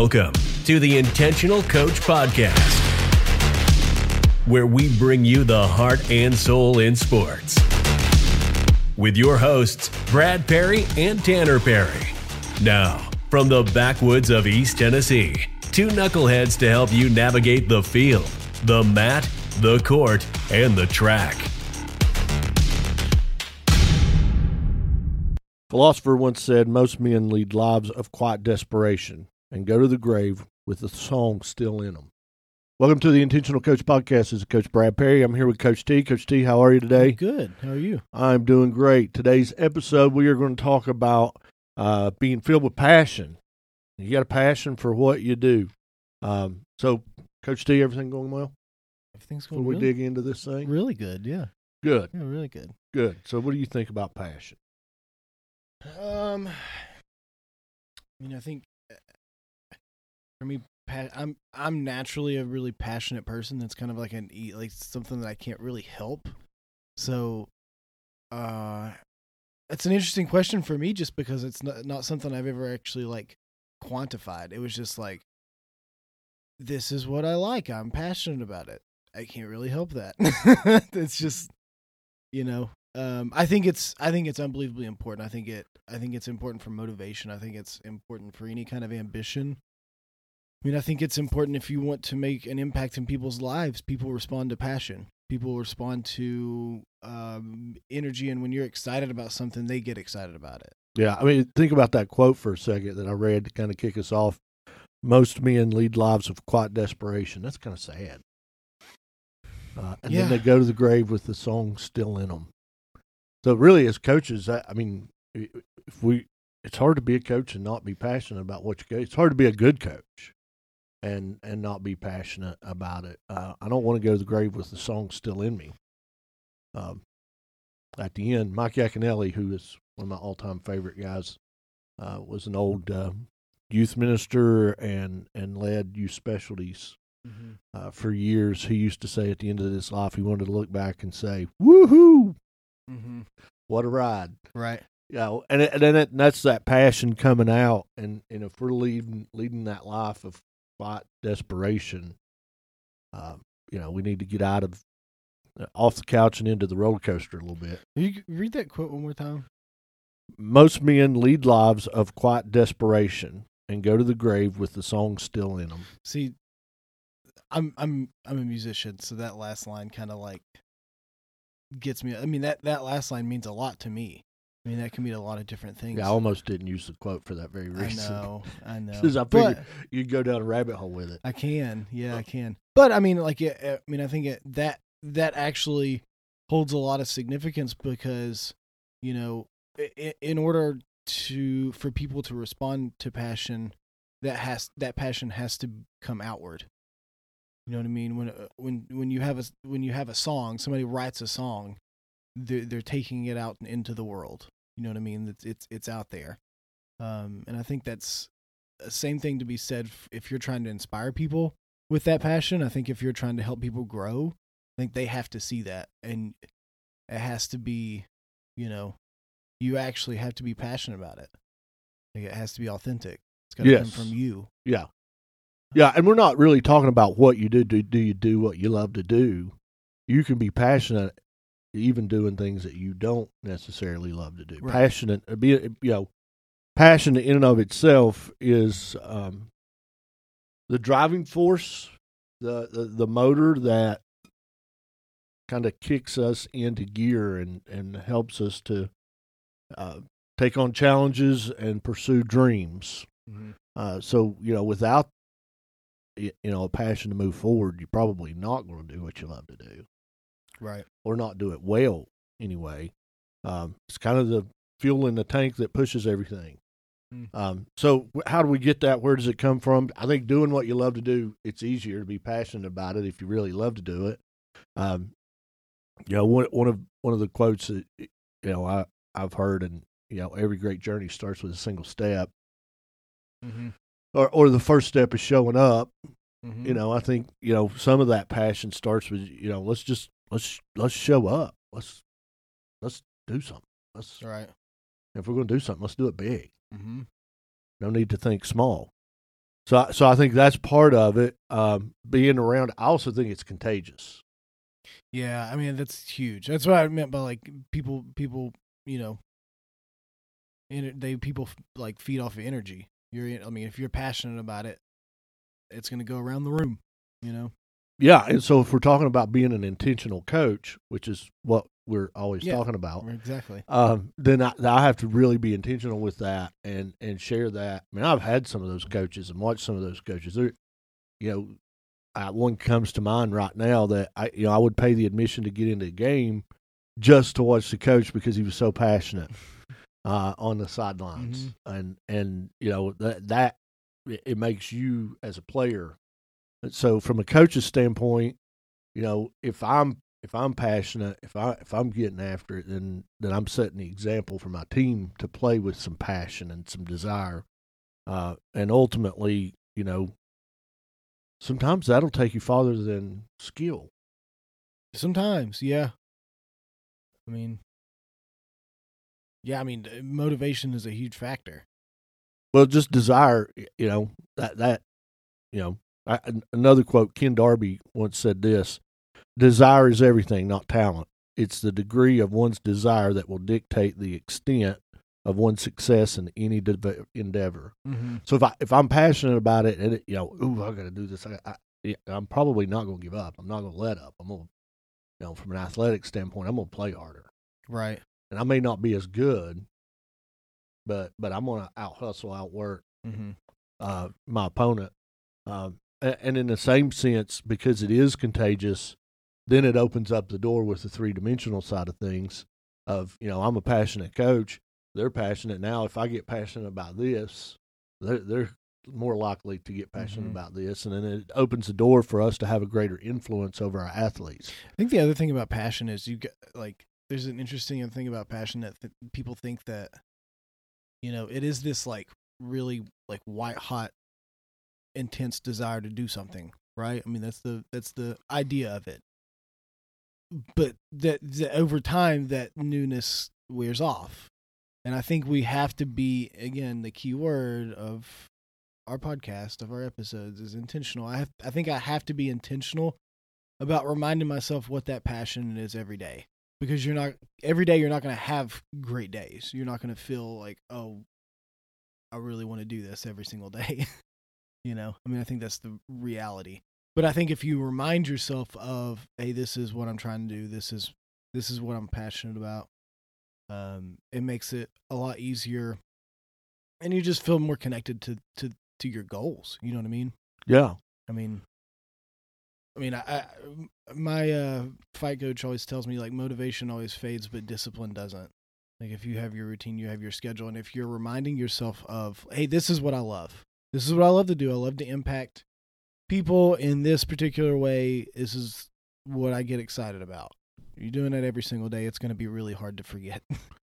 Welcome to the Intentional Coach Podcast, where we bring you the heart and soul in sports. With your hosts, Brad Perry and Tanner Perry. Now, from the backwoods of East Tennessee, two knuckleheads to help you navigate the field, the mat, the court, and the track. Philosopher once said, Most men lead lives of quiet desperation and go to the grave with the song still in them. Welcome to the Intentional Coach Podcast. This is Coach Brad Perry. I'm here with Coach T. Coach T, how are you today? Good. How are you? I'm doing great. Today's episode, we are going to talk about uh, being filled with passion. You got a passion for what you do. Um, so, Coach T, everything going well? Everything's going Before we dig into this thing? really good. Yeah. Good, Yeah, really good. good. So, what do you think about passion? Um, I mean, I think for me, I'm I'm naturally a really passionate person. That's kind of like an like something that I can't really help. So, uh, it's an interesting question for me, just because it's not not something I've ever actually like quantified. It was just like, this is what I like. I'm passionate about it. I can't really help that. it's just, you know, um, I think it's I think it's unbelievably important. I think it I think it's important for motivation. I think it's important for any kind of ambition. I mean, I think it's important if you want to make an impact in people's lives. People respond to passion. People respond to um, energy, and when you're excited about something, they get excited about it. Yeah, I mean, think about that quote for a second that I read to kind of kick us off. Most men lead lives of quiet desperation. That's kind of sad. Uh, and Yeah. then they go to the grave with the song still in them. So really, as coaches, I, I mean, if we, it's hard to be a coach and not be passionate about what you go. It's hard to be a good coach and and not be passionate about it. Uh, I don't want to go to the grave with the song still in me. Um, at the end, Mike Yaconelli, who is one of my all-time favorite guys, uh, was an old uh, youth minister and and led youth specialties uh, for years. He used to say at the end of his life, he wanted to look back and say, "Woohoo, Mm-hmm. what a ride!" Right. Yeah, and it, and then it, that's that passion coming out, and and if we're leading leading that life of quiet desperation, uh, you know, we need to get out of uh, off the couch and into the roller coaster a little bit. You read that quote one more time. Most men lead lives of quiet desperation and go to the grave with the song still in them. See, I'm I'm I'm a musician, so that last line kind of like gets me. I mean that that last line means a lot to me. I mean that can mean a lot of different things. Yeah, I almost didn't use the quote for that very reason. I know, I know. 'Cause I But figured you'd go down a rabbit hole with it. I can, yeah, I can. But I mean, like, it, I mean, I think it, that that actually holds a lot of significance because you know, i- in order to for people to respond to passion, that has that passion has to come outward. You know what I mean? When uh, when when you have a when you have a song, somebody writes a song, they're they're taking it out into the world. You know what I mean? It's it's it's out there, um, and I think that's the same thing to be said if you're trying to inspire people with that passion. I think if you're trying to help people grow, I think they have to see that, and it has to be, you know, you actually have to be passionate about it. Like it has to be authentic. It's got to come from you. Yeah. Yeah, and we're not really talking about what you do. Do, do you do what you love to do? You can be passionate even doing things that you don't necessarily love to do. Right. Passionate, uh, be you know, passion in and of itself is um, the driving force, the, the the motor that kind of kicks us into gear and and helps us to uh, take on challenges and pursue dreams. Uh, so you know, without you know a passion to move forward, you're probably not going to do what you love to do, Right. or not do it well anyway. Um, it's kind of the fuel in the tank that pushes everything. Mm. Um, so how do we get that? Where does it come from? I think doing what you love to do, it's easier to be passionate about it if you really love to do it. Um, you know, one one of one of the quotes that you know I I've heard, and you know, every great journey starts with a single step Mm-hmm. or or the first step is showing up. Mm-hmm. You know, I think you know some of that passion starts with you know let's just let's let's show up. Let's let's do something. Let's Right. if we're going to do something, let's do it big. Mm-hmm. No need to think small. So, I- so I think that's part of it. Um, being around, I also think it's contagious. Yeah, I mean that's huge. That's what I meant by like people. People, you know, ener- they people like feed off of energy. You're, I mean, if you're passionate about it, it's gonna go around the room. You know. Yeah, and so if we're talking about being an intentional coach, which is what we're always Yeah. talking about, Exactly. um, then I, I have to really be intentional with that and and share that. I mean, I've had some of those coaches and watched some of those coaches. They're, you know, uh, one comes to mind right now that I you know I would pay the admission to get into the game just to watch the coach because he was so passionate uh, on the sidelines, and and you know that that it makes you as a player. So from a coach's standpoint, you know, if I'm if I'm passionate, if I if I'm getting after it, then then I'm setting the example for my team to play with some passion and some desire, uh, and ultimately, you know, sometimes that'll take you farther than skill. Sometimes, yeah. I mean, yeah. I mean, uh, motivation is a huge factor. Well, just desire, you know, that that, you know, I, another quote. Ken Darby once said this: "Desire is everything, not talent. It's the degree of one's desire that will dictate the extent of one's success in any de- endeavor." Mm-hmm. So if I if I'm passionate about it, and it, you know, ooh, I got to do this, I, I, I'm probably not going to give up. I'm not going to let up. I'm going, to, you know, from an athletic standpoint, I'm going to play harder, Right. and I may not be as good, but but I'm going to out hustle, outwork Mm-hmm. uh, my opponent. Um, a- and in the same sense, because it is contagious, then it opens up the door with the three dimensional side of things. Of you know, I'm a passionate coach. They're passionate now. If I get passionate about this, they're they're more likely to get passionate Mhm. about this, and then it opens the door for us to have a greater influence over our athletes. I think the other thing about passion is you get like there's an interesting thing about passion that th- people think that you know it is this like really like white hot intense desire to do something right? I mean that's the that's the idea of it. But that, that over time that newness wears off. And i think we have to be again the key word of our podcast of our episodes is intentional. I have i think i have to be intentional about reminding myself what that passion is every day. Because you're not every day you're not going to have great days. You're not going to feel like oh i really want to do this every single day you know i mean i think that's the reality but i think if you remind yourself of hey this is what i'm trying to do this is this is what i'm passionate about um it makes it a lot easier and you just feel more connected to to to your goals you know what i mean Yeah, I mean, I mean, I, I my uh, fight coach always tells me like motivation always fades, but discipline doesn't. Like if you have your routine, you have your schedule, and if you're reminding yourself of, hey, this is what I love. This is what I love to do. I love to impact people in this particular way. This is what I get excited about. You're doing it every single day. It's going to be really hard to forget.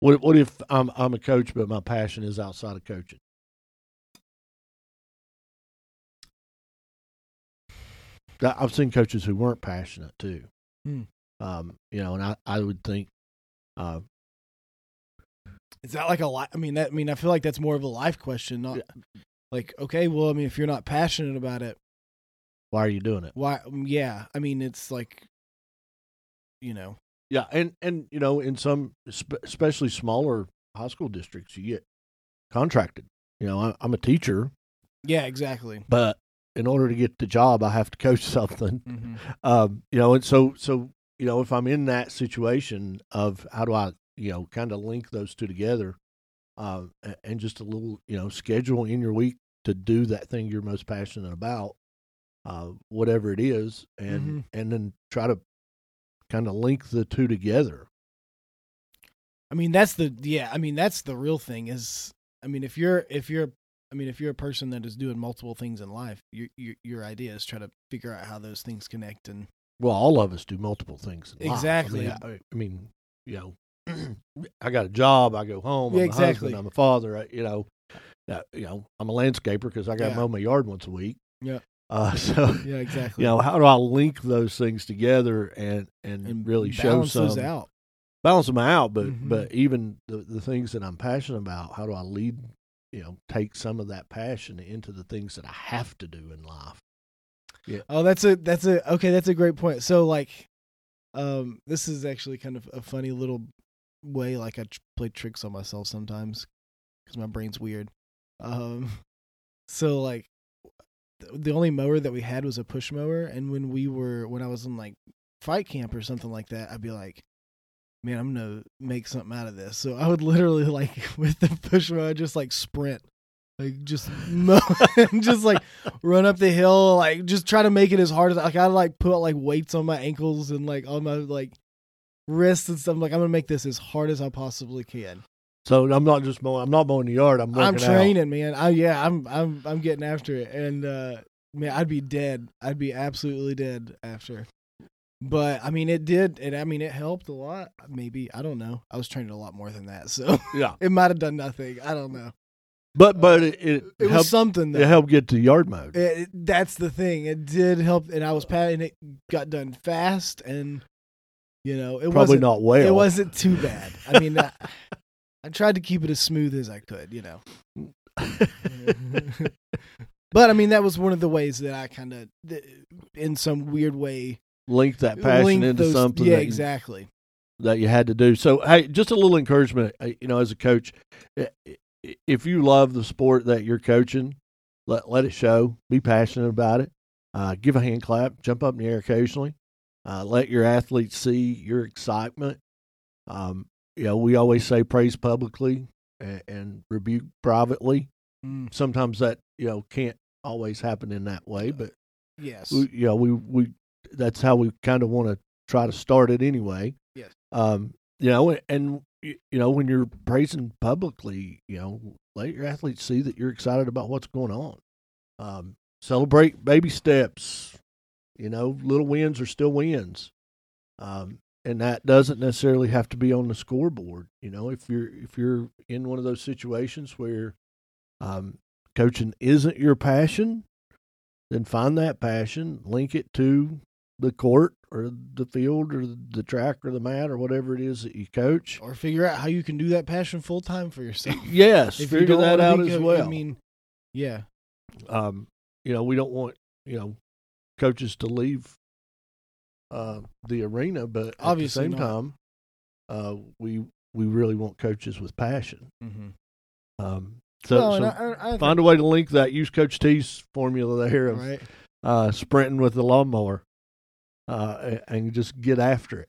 What what if I'm I'm a coach, but my passion is outside of coaching? I've seen coaches who weren't passionate too. Hmm. Um, you know, and I, I would think, uh, Is that like a li I mean, that I mean, I feel like that's more of a life question, not like okay, well, I mean, if you're not passionate about it, why are you doing it? why? um, Yeah, I mean, it's like, you know, Yeah, and and you know, in some especially smaller high school districts, you get contracted. You know, I, I'm a teacher, yeah, exactly. but in order to get the job, I have to coach something. Mm-hmm. um, you know, and so so you know, if I'm in that situation of how do I, you know, kind of link those two together, uh, and just a little, you know, schedule in your week to do that thing you're most passionate about, uh, whatever it is, and Mhm. and then try to kind of link the two together. I mean, that's the yeah. I mean, that's the real thing. Is I mean, if you're if you're I mean, if you're a person that is doing multiple things in life, your your your idea is try to figure out how those things connect and Well, all of us do multiple things. In life. Exactly. I mean, I, I mean, you know, I got a job. I go home. Yeah, I'm a exactly. husband. I'm a father. I, you know, you know, I'm a landscaper because I got to Yeah. mow my yard once a week. Yeah. Uh, so yeah, exactly. you know, how do I link those things together and and, and really show balance some out. balance them out? But Mhm. but even the the things that I'm passionate about, how do I lead you know take some of that passion into the things that I have to do in life. Yeah. Oh, that's a that's a okay. That's a great point. So like, um, this is actually kind of a funny little way. Like I tr- play tricks on myself sometimes because my brain's weird. Um, so like, the only mower that we had was a push mower, and when we were when I was in like fight camp or something like that, I'd be like, man, I'm gonna make something out of this. So I would literally like with the push mower, just like sprint like just mow, just like run up the hill, like just try to make it as hard as like I like put like weights on my ankles and like on my like wrists and stuff. Like I'm gonna make this as hard as I possibly can. So I'm not just mowing. I'm not mowing the yard. I'm I'm working out. training, man. I yeah, I'm I'm I'm getting after it, and uh man, I'd be dead. I'd be absolutely dead after. But I mean, it did. It I mean, it helped a lot. Maybe I don't know. I was training a lot more than that, so Yeah, it might have done nothing. I don't know. but but it it, It was helped. something. Though. It helped get to yard mode. It, it- that's the thing. It did help, and I was patting it. Got done fast, and you know, it Probably wasn't. not well. It wasn't too bad. I mean, I, I tried to keep it as smooth as I could. You know, but I mean, that was one of the ways that I kind of, in some weird way, Link that passion linked into those- something Yeah, that you- exactly. that you had to do. So, hey, just a little encouragement, uh, you know, as a coach, i- if you love the sport that you're coaching, let let it show. Be passionate about it. Uh, give a hand clap. Jump up in the air occasionally. Uh, let your athletes see your excitement. Um, you know, we always say praise publicly and, and rebuke privately. Mm, Sometimes that you know can't always happen in that way, but yes. we, you know, we we that's how we kind of want to try to start it anyway. Yes. Um, you know, and you know when you're praising publicly, you know, let your athletes see that you're excited about what's going on. Um, celebrate baby steps. You know, little wins are still wins. Um, and that doesn't necessarily have to be on the scoreboard. You know, if you're if you're in one of those situations where um, coaching isn't your passion, then find that passion, link it to the court or the field or the track or the mat or whatever it is that you coach. or figure out how you can do that passion full time for yourself. Yes, If figure don't that out as well. I mean, yeah, um, you know, we don't want you know coaches to leave uh, the arena, but at the same not. time, uh, we we really want coaches with passion. mm-hmm. Um, so, well, so I, I, I find a way to link that. Use Coach T's formula there of right. uh, sprinting with the lawnmower, uh, a- and just get after it.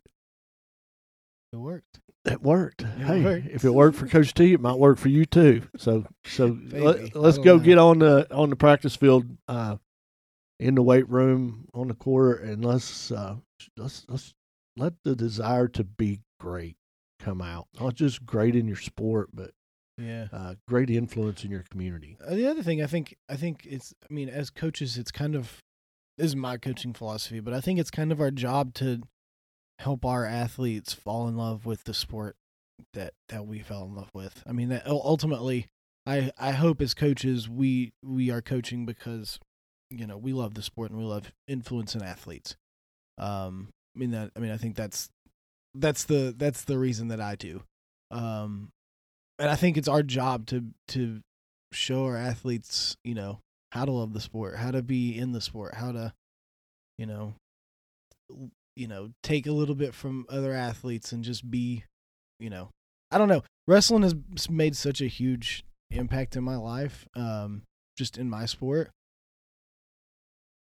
It worked. It worked. hey, worked. if it worked for Coach T, it might work for you too. So, so let, us go know. get on the on the practice field, uh, in the weight room on the court, and let's uh, let's let's let the desire to be great come out. Not just great in your sport, but Yeah. uh, great influence in your community. Uh, the other thing I think I think it's I mean as coaches it's kind of this is my coaching philosophy, but I think it's kind of our job to help our athletes fall in love with the sport that that we fell in love with. I mean that ultimately I I hope as coaches we we are coaching because you know, we love the sport and we love influencing athletes. Um I mean that I mean I think that's that's the that's the reason that I do. Um and I think it's our job to to show our athletes, you know, how to love the sport, how to be in the sport, how to, you know, you know, take a little bit from other athletes and just be, you know, I don't know. Wrestling has made such a huge impact in my life, um, just in my sport.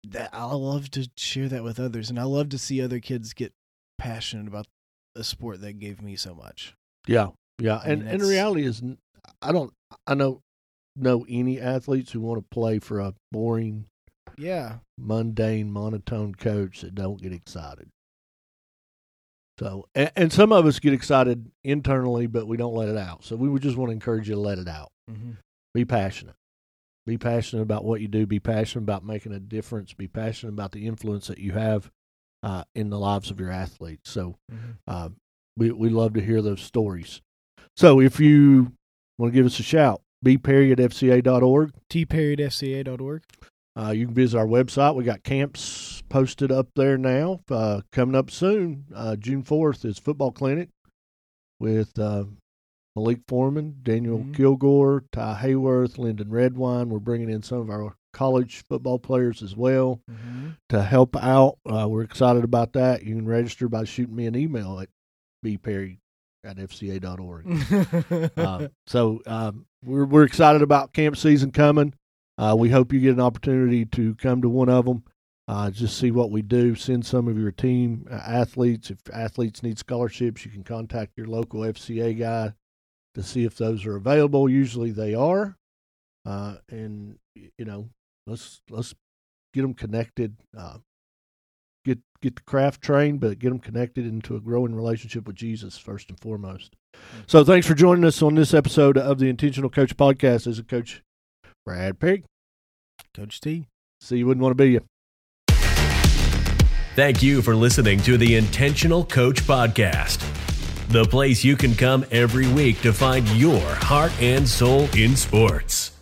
That I love to share that with others, and I love to see other kids get passionate about a sport that gave me so much. Yeah, yeah, I and mean, and the reality is, I don't, I know, know any athletes who want to play for a boring, Yeah, mundane, monotone coach that don't get excited. So, and, and some of us get excited internally, but we don't let it out. So we would just want to encourage you to let it out. mm-hmm. Be passionate. Be passionate about what you do. Be passionate about making a difference. Be passionate about the influence that you have uh, in the lives of your athletes. So, Mm-hmm. uh, we we love to hear those stories. So if you want to give us a shout, bperry at fca.org. tperry at fca.org. Uh, you can visit our website. We got camps posted up there now. Uh, coming up soon, uh, June 4th is football clinic with uh, Malik Foreman, Daniel Mhm. Kilgore, Ty Hayworth, Lyndon Redwine. We're bringing in some of our college football players as well Mm-hmm. to help out. Uh, we're excited about that. You can register by shooting me an email at bperry at fca.org. uh, so um, we're we're excited about camp season coming. Uh, we hope you get an opportunity to come to one of them. Uh, just see what we do. Send some of your team uh, athletes. If athletes need scholarships, you can contact your local FCA guy to see if those are available. Usually they are, uh, and you know, let's let's get them connected. Uh, get get the craft trained, but get them connected into a growing relationship with Jesus first and foremost. So thanks for joining us on this episode of the Intentional Coach Podcast. As a coach, Brad Pig. Coach T. See, you wouldn't want to be you. Thank you for listening to the Intentional Coach Podcast, the place you can come every week to find your heart and soul in sports.